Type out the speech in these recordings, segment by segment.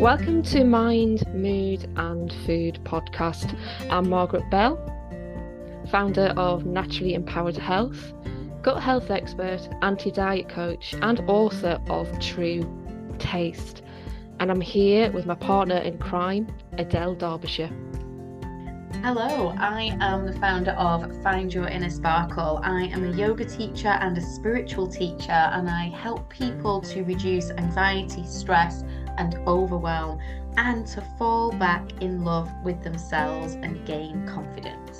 Welcome to Mind, Mood and Food podcast. I'm Margaret Bell, founder of Naturally Empowered Health, gut health expert, anti diet coach, and author of True Taste. And I'm here with my partner in crime, Adele Derbyshire. Hello, I am the founder of Find Your Inner Sparkle. I am a yoga teacher and a spiritual teacher, and I help people to reduce anxiety, stress, and overwhelm, and to fall back in love with themselves and gain confidence.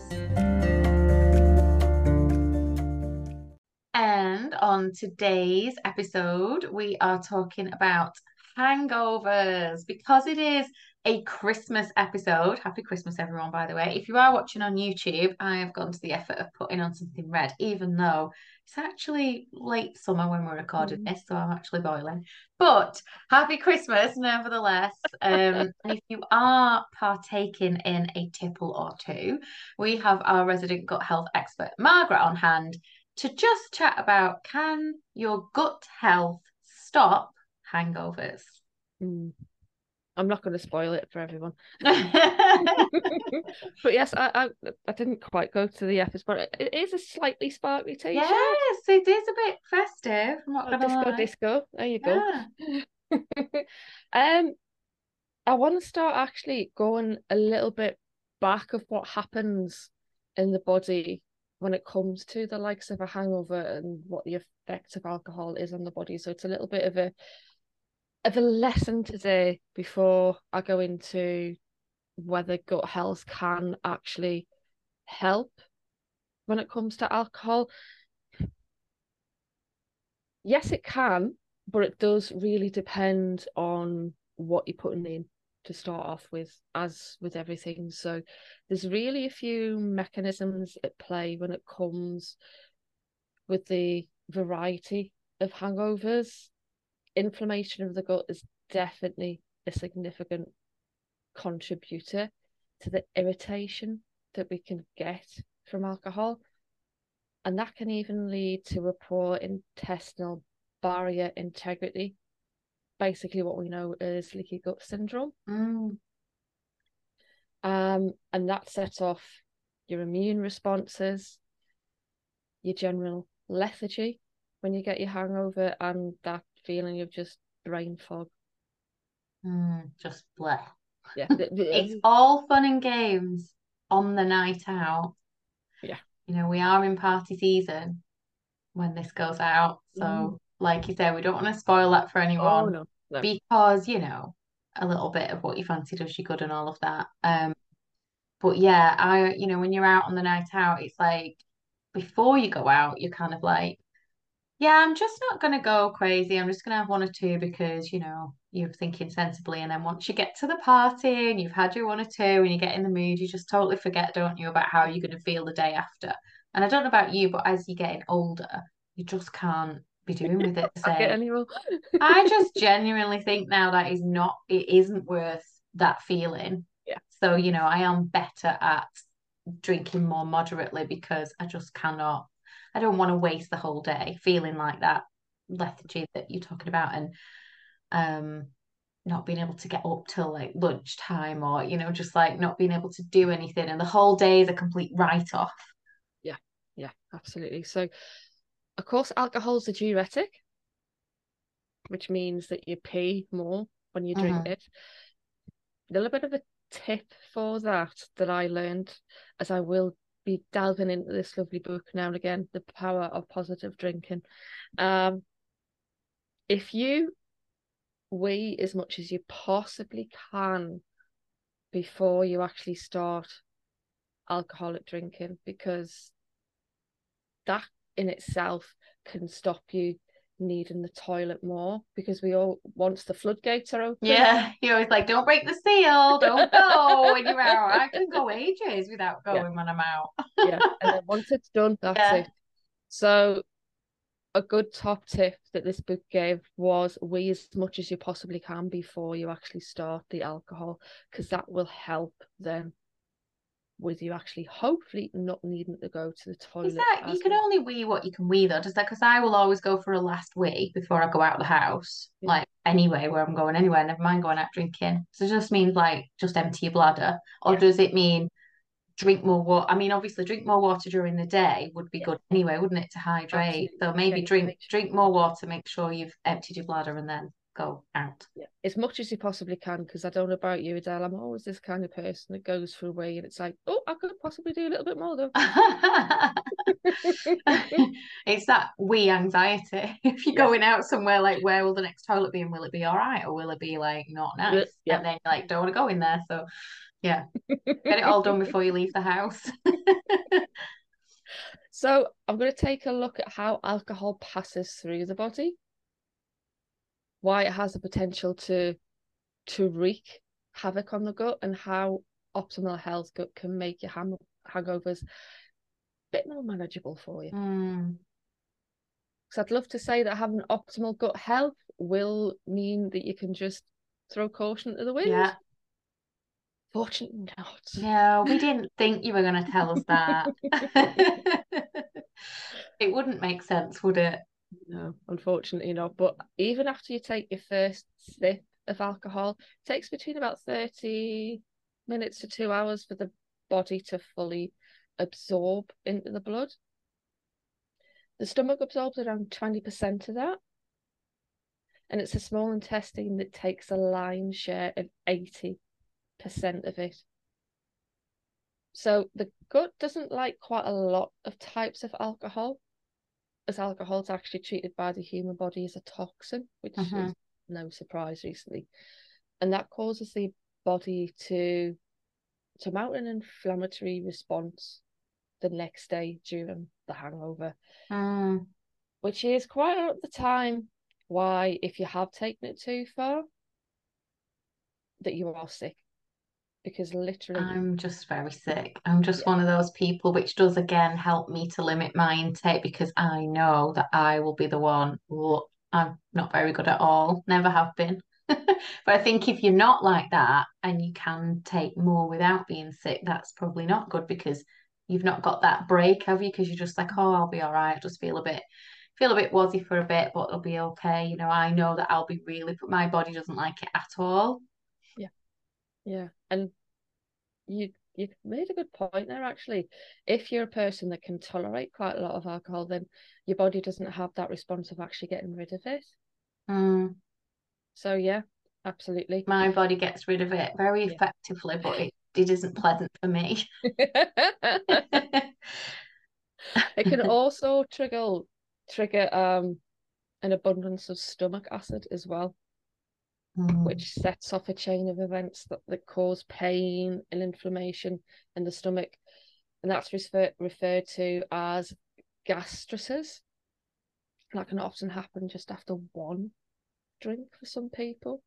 And on today's episode, we are talking about hangovers because it is a Christmas episode. Happy Christmas, everyone, by the way. If you are watching on YouTube, I have gone to the effort of putting on something red, even though it's actually late summer when we're recording mm. this, so I'm actually boiling. But happy Christmas, nevertheless. Um, and if you are partaking in a tipple or two, we have our resident gut health expert, Margaret, on hand to just chat about can your gut health stop hangovers? Mm. I'm not going to spoil it for everyone. but yes, I, I, I didn't quite go to the episode, but it is a slightly sparkly t-shirt. Yes, it is a bit festive. I'm not oh, disco, lie. disco. There you go. Yeah. um, I want to start actually going a little bit back of what happens in the body when it comes to the likes of a hangover and what the effect of alcohol is on the body. So it's a little bit of a of a lesson today before I go into whether gut health can actually help when it comes to alcohol. Yes, it can, but it does really depend on what you're putting in to start off with, as with everything. So there's really a few mechanisms at play when it comes with the variety of hangovers inflammation of the gut is definitely a significant contributor to the irritation that we can get from alcohol. And that can even lead to a poor intestinal barrier integrity. Basically, what we know is leaky gut syndrome. Mm. Um, and that sets off your immune responses, your general lethargy when you get your hangover, and that feeling of just brain fog. Mm, just bleh. Yeah. it's all fun and games on the night out. Yeah. You know, we are in party season when this goes out. So, mm. like you said, we don't want to spoil that for anyone. Oh, no, no. Because, you know, a little bit of what you fancy does you good and all of that. Um, but yeah, I, you know, when you're out on the night out, it's like before you go out, you're kind of like, yeah, I'm just not going to go crazy. I'm just going to have one or two because, you know, you're thinking sensibly. And then once you get to the party and you've had your one or two and you get in the mood, you just totally forget, don't you, about how you're going to feel the day after. And I don't know about you, but as you're getting older, you just can't be doing with it the. I just genuinely think now that is not, it isn't worth that feeling. Yeah. So, you know, I am better at drinking more moderately because I just cannot I don't want to waste the whole day feeling like that lethargy that you're talking about and um not being able to get up till like lunchtime or you know just like not being able to do anything and the whole day is a complete write off yeah yeah absolutely. So of course alcohol's a diuretic which means that you pee more when you drink mm-hmm. it. A little bit of a tip for that that I learned as I will be delving into this lovely book now and again, The Power of Positive Drinking. Um, if you weigh as much as you possibly can before you actually start alcoholic drinking, because that in itself can stop you needing the toilet more because we all once the floodgates are open. Yeah, you're always like, don't break the seal, don't go when you're out. I can go ages without going yeah. when I'm out. yeah, and then once it's done, that's yeah. it. So a good top tip that this book gave was wee as much as you possibly can before you actually start the alcohol because that will help then with you actually hopefully not needing to go to the toilet. Is that you can only wee what you can wee though? Does that because I will always go for a last wee before I go out of the house, yeah. like anyway, where I'm going anywhere, never mind going out drinking. So it just means like just empty your bladder, or yeah. does it mean drink more water? I mean, obviously, drink more water during the day would be yeah. good anyway, wouldn't it, to hydrate? Absolutely. So maybe drink drink more water, make sure you've emptied your bladder, and then go out. Yeah, as much as you possibly can, because I don't know about you, Adele. I'm always this kind of person that goes for a way and it's like, oh, I could possibly do a little bit more though. it's that wee anxiety. If you're yeah. going out somewhere, like where will the next toilet be, and will it be all right, or will it be like not nice? Yeah. And then you like don't want to go in there, so yeah, get it all done before you leave the house. so I'm going to take a look at how alcohol passes through the body why it has the potential to to wreak havoc on the gut and how optimal health gut can make your ham- hangovers a bit more manageable for you. Mm. So I'd love to say that having optimal gut health will mean that you can just throw caution to the wind. Yeah. Fortunately not. No, we didn't think you were going to tell us that. it wouldn't make sense, would it? No, unfortunately not. But even after you take your first sip of alcohol, it takes between about 30 minutes to two hours for the body to fully absorb into the blood. The stomach absorbs around 20% of that. And it's the small intestine that takes a lion's share of 80% of it. So the gut doesn't like quite a lot of types of alcohol as alcohol is actually treated by the human body as a toxin, which uh-huh. is no surprise recently. And that causes the body to to mount an inflammatory response the next day during the hangover. Mm. Which is quite a lot of the time why if you have taken it too far that you are sick because literally I'm just very sick. I'm just yeah. one of those people which does again help me to limit my intake because I know that I will be the one who I'm not very good at all, never have been. but I think if you're not like that and you can take more without being sick, that's probably not good because you've not got that break, have you? Because you're just like, oh, I'll be all right. I just feel a bit feel a bit wazzy for a bit, but it'll be okay. You know, I know that I'll be really, but my body doesn't like it at all. Yeah, and you you've made a good point there actually. If you're a person that can tolerate quite a lot of alcohol, then your body doesn't have that response of actually getting rid of it. Mm. So yeah, absolutely. My body gets rid of it very yeah. effectively, but it, it isn't pleasant for me. it can also trigger trigger um an abundance of stomach acid as well mm. which sets off a chain of events that, that cause pain and inflammation in the stomach. And that's refer- referred to as gastritis. That can often happen just after one drink for some people.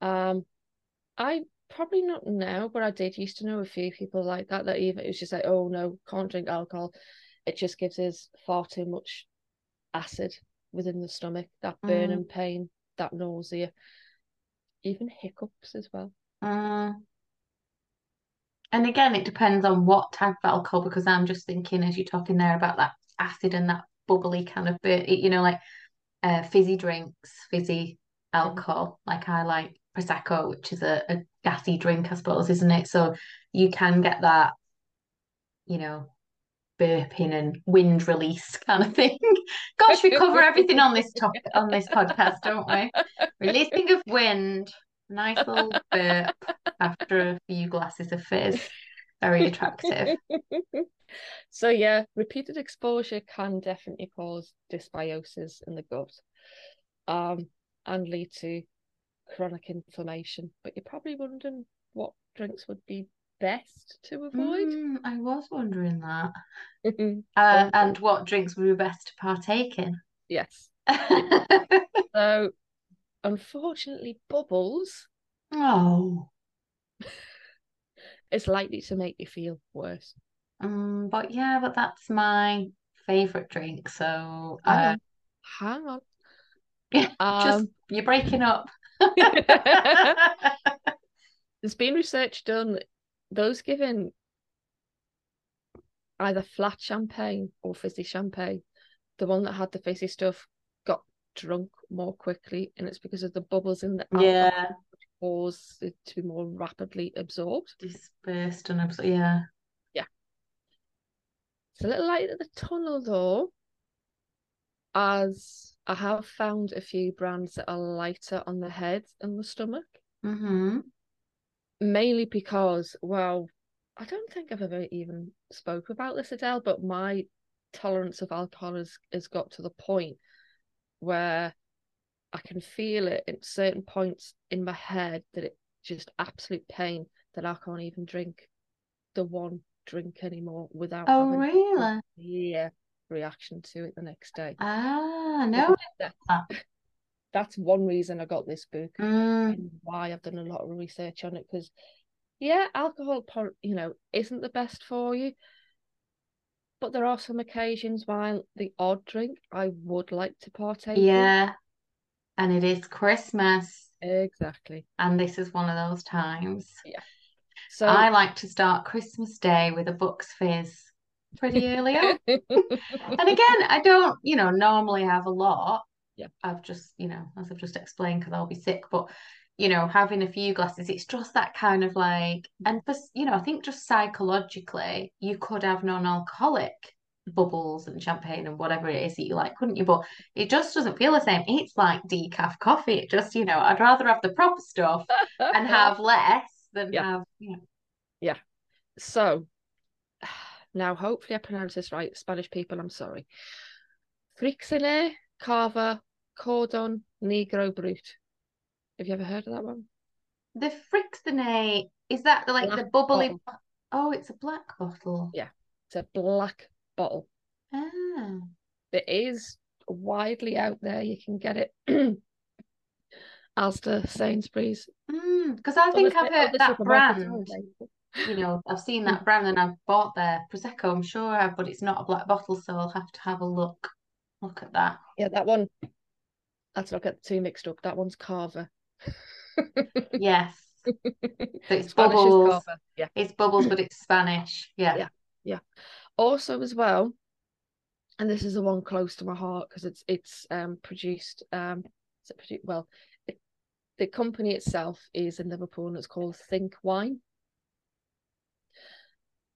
Um, I probably not now, but I did used to know a few people like that. That even it was just like, oh no, can't drink alcohol. It just gives us far too much acid within the stomach, that burn mm. and pain that nausea, even hiccups as well. Uh, and again, it depends on what type of alcohol, because I'm just thinking as you're talking there about that acid and that bubbly kind of bit, you know, like uh, fizzy drinks, fizzy alcohol. Like I like Prosecco, which is a, a gassy drink, I suppose, isn't it? So you can get that, you know, burping and wind release kind of thing. Gosh, we cover everything on this topic on this podcast, don't we? Releasing of wind, nice little burp after a few glasses of fizz. Very attractive. So yeah, repeated exposure can definitely cause dysbiosis in the gut, um, and lead to chronic inflammation. But you're probably wondering what drinks would be best to avoid? Mm, I was wondering that. uh, and what drinks would be best to partake in? Yes. so, unfortunately, bubbles. Oh. It's likely to make you feel worse. Um, but yeah, but that's my favourite drink. So, hang uh, on. Hang on. Yeah, um, just you're breaking up. There's been research done those given either flat champagne or fizzy champagne, the one that had the fizzy stuff got drunk more quickly, and it's because of the bubbles in the alcohol Yeah. which cause it to be more rapidly absorbed. Dispersed and abs- yeah. Yeah. It's a little light at the tunnel though, as I have found a few brands that are lighter on the head and the stomach, Mm-hmm. Mainly because, well, I don't think I've ever even spoke about this, Adele, but my tolerance of alcohol has, has got to the point where I can feel it at certain points in my head that it just absolute pain that I can't even drink the one drink anymore without Oh, having really? yeah reaction to it the next day. Ah, no. That- that. that's one reason I got this book Mm, and why I've done a lot of research on it because yeah, alcohol you know isn't the best for you. But there are some occasions why the odd drink I would like to partake in. yeah. And it is Christmas, Exactly. and this is one of those times. Yeah. So I like to start Christmas Day with a Bucks Fizz pretty early on. And again, I don't, you know, normally have a lot. Yeah. I've just, you know, as I've just explained, because I'll be sick, but you know, having a few glasses, it's just that kind of like, and for, you know, I think just psychologically, you could have non-alcoholic bubbles and champagne and whatever it is that you like, couldn't you? But it just doesn't feel the same. It's like decaf coffee. It just, you know, I'd rather have the proper stuff and have less than Yeah. have, you know, Yeah. So now hopefully I pronounce this right. Spanish people, I'm sorry. Freixenet, Cava, Cordon, Negro Brut. Have you ever heard of that one? the Freixenet, is that the like the bubbly? bottle. Oh, it's a black bottle. Yeah. It's a black bottle. Ah. It is widely out there. You can get it. Asda, Sainsbury's. Mm, because I think I've heard that brand. You know, I've seen that brand and I've bought their Prosecco, I'm sure I have, but it's not a black bottle, so I'll have to have a look. Look at that. Yeah, that one. Let's not get the two mixed up. That one's Cava. Yes. So it's Spanish is bubbles. Cava. Yeah. It's bubbles, but it's Spanish. Yeah. Yeah. Also, as well, and this is the one close to my heart because it's it's um produced um is it produ- well it, the company itself is in Liverpool and it's called Think Wine.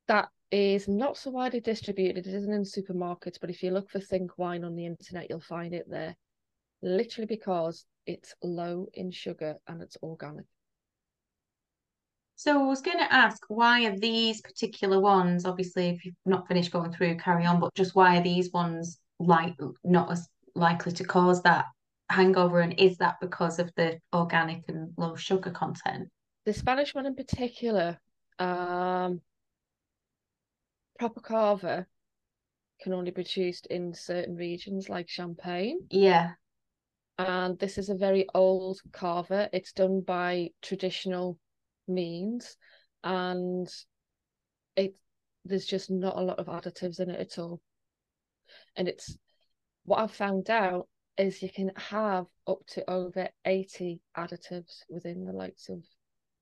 That is not so widely distributed. It isn't in supermarkets, but if you look for Think Wine on the internet, you'll find it there. Literally because it's low in sugar and it's organic. So I was going to ask, why are these particular ones, obviously, if you've not finished going through, carry on, but just why are these ones like not as likely to cause that hangover? And is that because of the organic and low sugar content? The Spanish one in particular, um, proper cava can only be produced in certain regions like Champagne. Yeah. And this is a very old cava. It's done by traditional means and it there's just not a lot of additives in it at all. And it's what I've found out is you can have up to over 80 additives within the likes of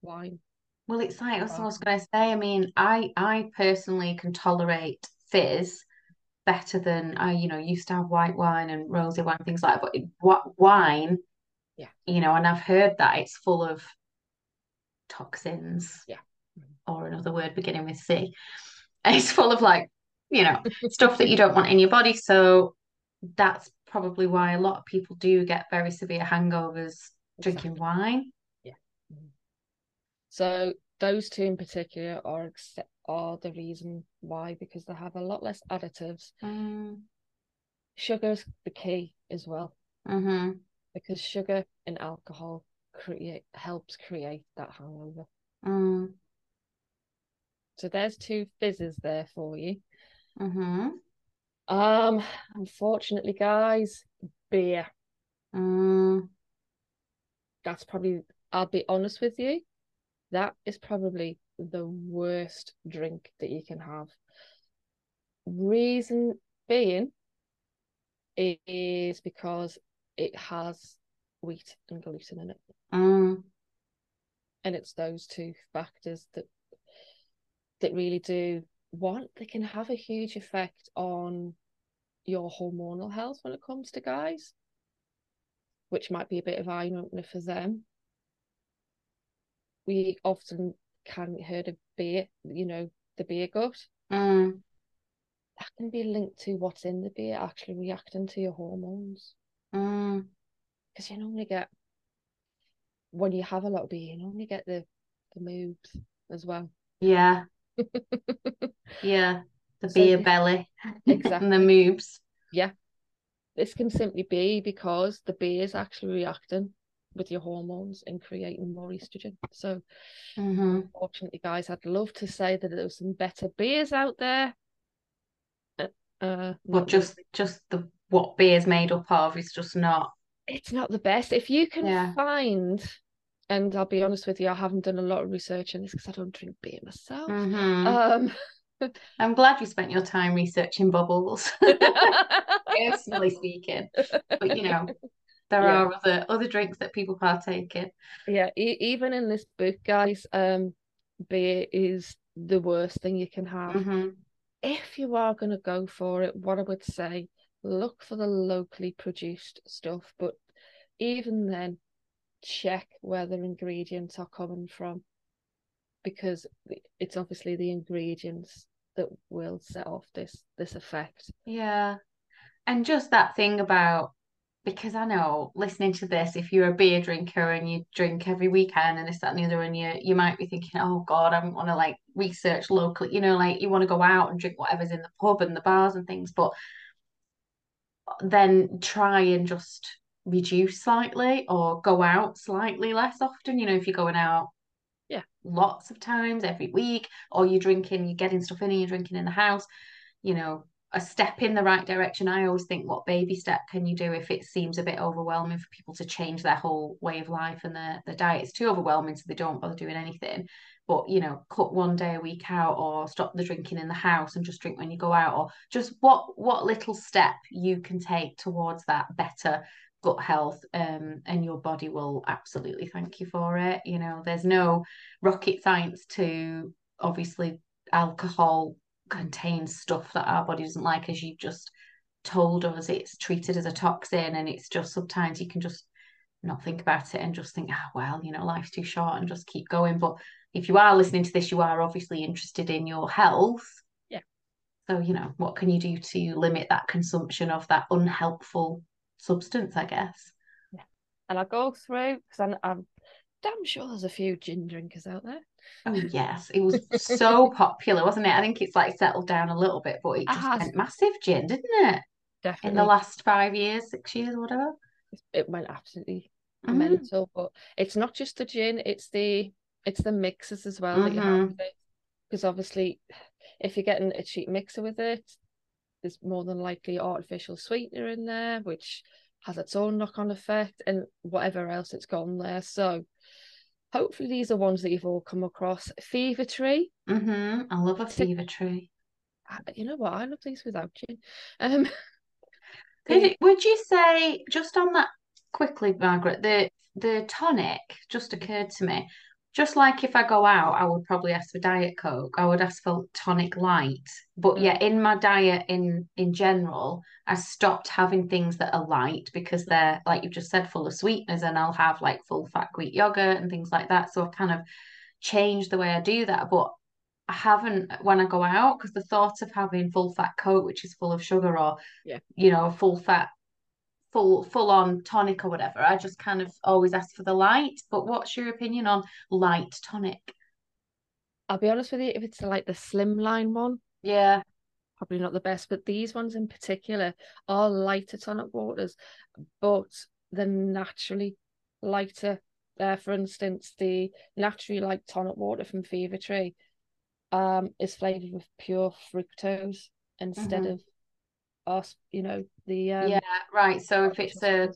wine. Well, it's like that's what I was going to say. I mean, I I personally can tolerate fizz better than I, you know, used to have white wine and rosé wine, things like that. But it- what wine, Yeah. you know, and I've heard that it's full of toxins. Yeah. Or another word beginning with C. And it's full of like, you know, stuff that you don't want in your body. So that's probably why a lot of people do get very severe hangovers drinking wine. Mm-hmm. So those two in particular are accept- are the reason why because they have a lot less additives. Mm, Sugar's the key as well hmm because sugar and alcohol create helps create that hangover. mm, So there's two fizzes there for you. hmm Um, unfortunately, guys, beer. mm. That's probably. I'll be honest with you. That is probably the worst drink that you can have. Reason being is because it has wheat and gluten in it. Mm, And it's those two factors that that really do one, they can have a huge effect on your hormonal health when it comes to guys, which might be a bit of eye opener for them. We often can hear of beer, you know, the beer gut. Mm. That can be linked to what's in the beer actually reacting to your hormones. Mm. Because you normally get when you have a lot of beer, you normally get the the moves as well. Yeah. yeah. The So beer belly and the moves. Yeah. This can simply be because the beer is actually reacting with your hormones and creating more estrogen. So hmm unfortunately, guys, I'd love to say that there's some better beers out there. Uh, uh, But not just just the what beer's made up of is just not. it's not the best. If you can Yeah. find, and I'll be honest with you, I haven't done a lot of research on this because I don't drink beer myself. Mhm. Um, I'm glad you spent your time researching bubbles, personally speaking. But you know, there Yeah. are other other drinks that people partake in. yeah, e- even in this book, guys, um, beer is the worst thing you can have. hmm If you are going to go for it, what I would say, look for the locally produced stuff. But even then, check where the ingredients are coming from because it's obviously the ingredients that will set off this this effect. Yeah. And just that thing about because I know listening to this, if you're a beer drinker and you drink every weekend and this, that, and the other, and you you might be thinking, oh God, I want to like research locally, you know, like you want to go out and drink whatever's in the pub and the bars and things, but then try and just reduce slightly or go out slightly less often. You know, if you're going out Yeah. lots of times every week, or you're drinking, you're getting stuff in and you're drinking in the house, you know, a step in the right direction. I always think, what baby step can you do if it seems a bit overwhelming for people to change their whole way of life and their, their diet? It's too overwhelming, so they don't bother doing anything. But, you know, cut one day a week out or stop the drinking in the house and just drink when you go out, or just what what little step you can take towards that better gut health um, and your body will absolutely thank you for it. You know, there's no rocket science to obviously alcohol contains stuff that our body doesn't like, as you just told us. It's treated as a toxin, and it's just sometimes you can just not think about it and just think, ah, well, you know, life's too short and just keep going. But if you are listening to this, you are obviously interested in your health. Yeah. So, you know, what can you do to limit that consumption of that unhelpful substance, I guess? Yeah. And I'll go through because I'm, I'm damn sure there's a few gin drinkers out there. Oh yes, it was so popular, wasn't it? I think it's like settled down a little bit, but it just went massive gin, didn't it? Definitely. In the last five years, six years, whatever. it went absolutely Mhm. mental. But it's not just the gin; it's the it's the mixes as well that you have with it. Because obviously, if you're getting a cheap mixer with it, there's more than likely artificial sweetener in there, which has its own knock-on effect, and whatever else it's got on there. So, hopefully, these are ones that you've all come across. Fever Tree. hmm I love a fever tree. You know what? I love these without you. Um, it- would you say just on that quickly, Margaret, the the tonic just occurred to me. Just like if I go out, I would probably ask for Diet Coke. I would ask for tonic light. But Mm. yeah, in my diet in in general, I stopped having things that are light because they're like you've just said, full of sweeteners, and I'll have like full fat Greek yogurt and things like that. So I've kind of changed the way I do that. But I haven't when I go out because the thought of having full fat Coke, which is full of sugar, or Yeah. you know, full fat full full on tonic or whatever. I just kind of always ask for the light. But what's your opinion on light tonic? I'll be honest with you, if it's like the slimline one, Yeah. probably not the best, but these ones in particular are lighter tonic waters, but they're naturally lighter. Uh, for instance, the naturally light tonic water from Fever Tree um, is flavored with pure fructose instead Mhm. of us, you know, the um, yeah, right. So if it's a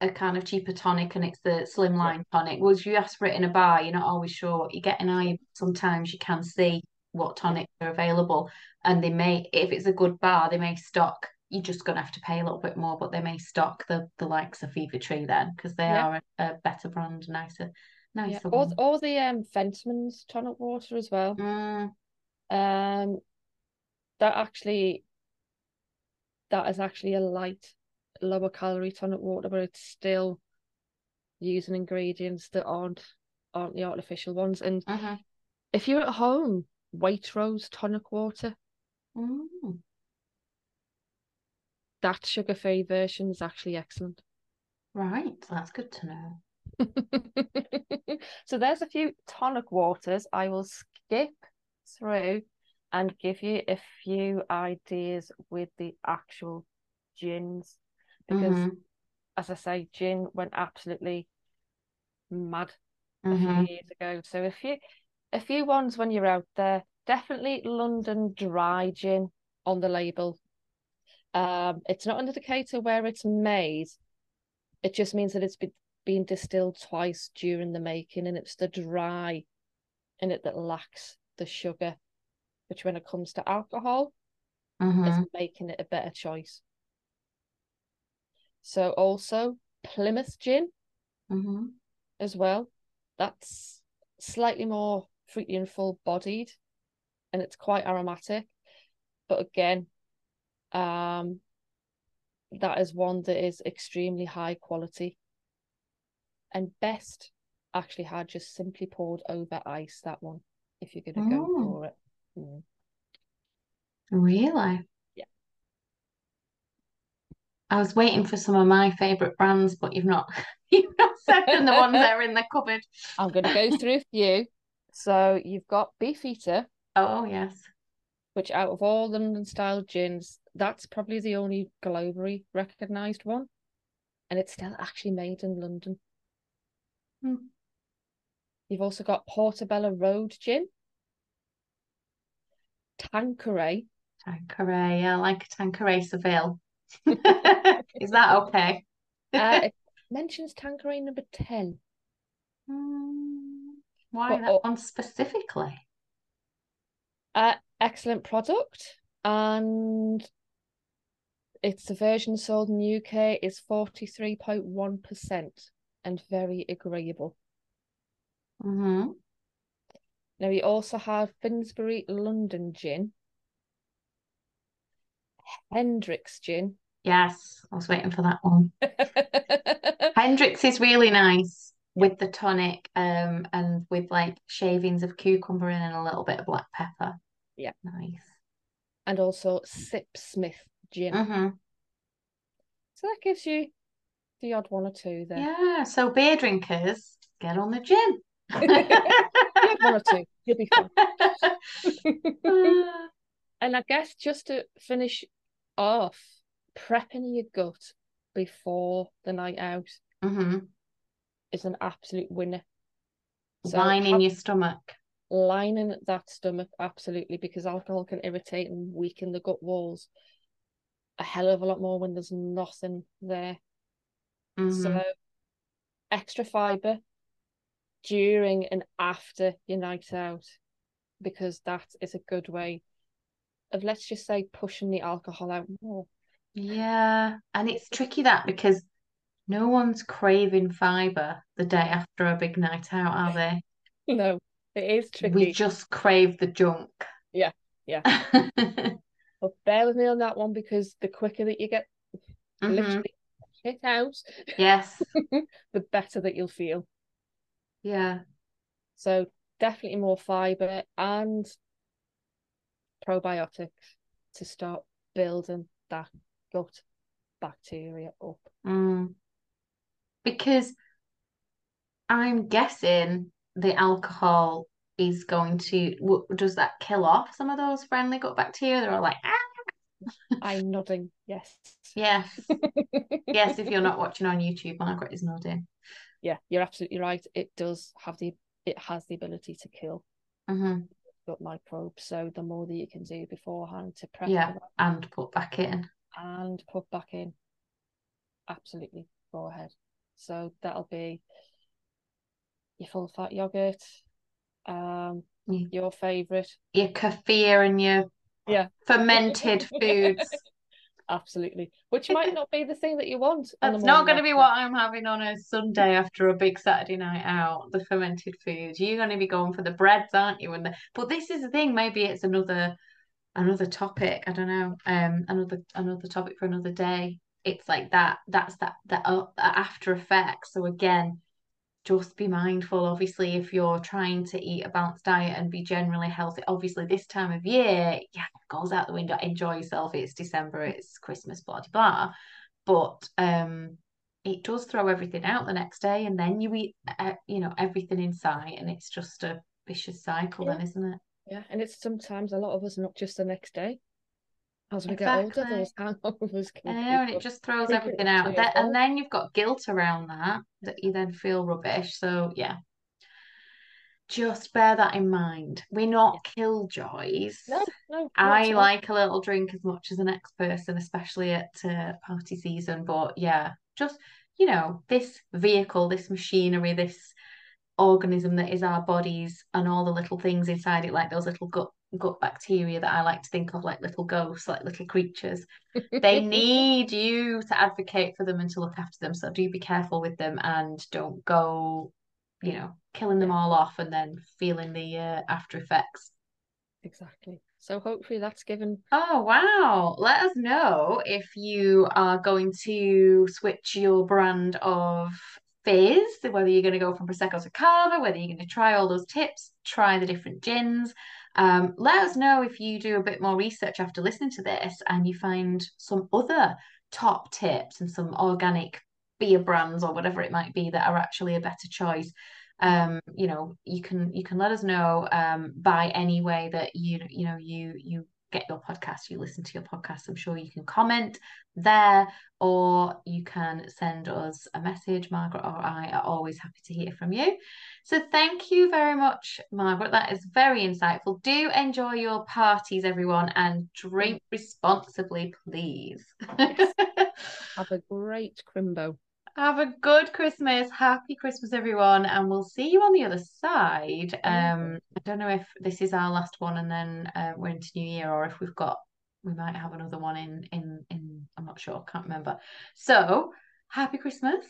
a kind of cheaper tonic and it's the slimline tonic, well, if you ask for it in a bar, you're not always sure what you're getting. Are you? Sometimes you can see what tonics are available, and they may, if it's a good bar, they may stock. You're just gonna have to pay a little bit more, but they may stock the the likes of Fever Tree then because they Yeah. are a, a better brand, nicer, nicer or one. or the um Fentimans tonic water as well. Mm, Um, that actually, that is actually a light, lower calorie tonic water, but it's still using ingredients that aren't aren't the artificial ones. And Mhm. if you're at home, Waitrose tonic water, Mm. that sugar free version is actually excellent. Right, that's good to know. so there's a few tonic waters. I will skip through and give you a few ideas with the actual gins because, Mhm. as I say, gin went absolutely mad a Mhm. few years ago. So a few, a few ones when you're out there, definitely London Dry Gin on the label. Um, it's not an indicator where it's made. It just means that it's been been distilled twice during the making, and it's the dry in it that lacks the sugar, which when it comes to alcohol, is making it a better choice. So also Plymouth gin Mhm. as well. That's slightly more fruity and full bodied, and it's quite aromatic. But again, um, that is one that is extremely high quality. And best actually had just simply poured over ice that one, if you're gonna go Mm. for it. Mm. Really? Yeah. I was waiting for some of my favourite brands, but you've not you've not said them the ones that are in the cupboard. I'm gonna go through a few. So you've got Beefeater, Oh yes. which out of all London style gins, that's probably the only globally recognised one. And it's still actually made in London. Hmm. You've also got Portobello Road Gin, Tanqueray. Tanqueray, I like Tanqueray Seville. Is that okay? Uh, it mentions Tanqueray number 10. Mm, Why But that one specifically? Uh, excellent product. And it's the version sold in the UK is 43.1% and very agreeable. hmm Now we also have Finsbury London Gin, Hendrick's Gin. Yes, I was waiting for that one. Hendrick's is really nice with the tonic, um, and with like shavings of cucumber in and a little bit of black pepper. Yeah. Nice. and also Sip Smith Gin. hmm So that gives you the odd one or two there. Yeah, so beer drinkers, get on the gin. One or two, you'll be fine. and I guess just to finish off, prepping your gut before the night out hmm is an absolute winner. So have- your stomach. lining that stomach absolutely because alcohol can irritate and weaken the gut walls a hell of a lot more when there's nothing there. Mhm. So extra fiber during and after your night out because that is a good way of let's just say pushing the alcohol out more. Yeah, and it's tricky that because no one's craving fiber the day after a big night out, are they? No, it is tricky. We just crave the junk. Yeah, yeah. But bear with me on that one because the quicker that you get Mhm. literally hit out, Yes. the better that you'll feel. Yeah. So definitely more fiber and probiotics to start building that gut bacteria up. Mm. Because I'm guessing the alcohol is going to does that kill off some of those friendly gut bacteria? They're all like, ah, I'm nodding, yes. yes. Yes, if you're not watching on YouTube, Margaret is nodding. Yeah, you're absolutely right. It does have the it has the ability to kill hmm gut microbes. So the more that you can do beforehand to prep Yeah, and put back in. and put back in, absolutely go ahead. So that'll be your full fat yogurt, um, Yeah. your favourite. Your kefir and your Yeah. fermented foods. Absolutely. Which might not be the thing that you want. That's not going to be what I'm having on a Sunday after a big Saturday night out, the fermented foods. You're going to be going for the breads, aren't you? And the... But this is the thing, maybe it's another another topic. I don't know. Um another another topic for another day. It's like that that's that that uh, after effect. So again, just be mindful obviously if you're trying to eat a balanced diet and be generally healthy. Obviously this time of year yeah goes out the window. Enjoy yourself. It's december. It's christmas blah blah blah. But um it does throw everything out the next day and then you eat uh, you know everything inside and it's just a vicious cycle yeah. then isn't it? Yeah and it's sometimes a lot of us not just the next day as we exactly. get older, those hangovers can. I know, and it just throws everything out. That, and then you've got guilt around that, that you then feel rubbish. So yeah, just bear that in mind. We're not killjoys. No, no. I like a little drink as much as the next person, especially at uh, party season. But yeah, just you know, this vehicle, this machinery, this organism that is our bodies, and all the little things inside it, like those little gut gut bacteria that I like to think of like little ghosts, like little creatures. they need you to advocate for them and to look after them. So do be careful with them and don't go, you know, killing them all off and then feeling the uh, after effects. Exactly. So hopefully that's given. Oh wow! Let us know if you are going to switch your brand of fizz, whether you're going to go from prosecco to cava, whether you're going to try all those tips, try the different gins. Um, let us know if you do a bit more research after listening to this and you find some other top tips and some organic beer brands or whatever it might be that are actually a better choice. Um, you know, you can you can let us know um, by any way that you you know you you get your podcast, you listen to your podcast. I'm sure you can comment there or you can send us a message. Margaret or I are always happy to hear from you. So thank you very much, Margaret. That is very insightful. Do enjoy your parties, everyone, and drink responsibly, please. Yes. Have a great crimbo. Have a good Christmas. Happy Christmas, everyone. And we'll see you on the other side. Um, I don't know if this is our last one and then uh, we're into New Year or if we've got, we might have another one in, in, in, I'm not sure, can't remember. So, happy Christmas.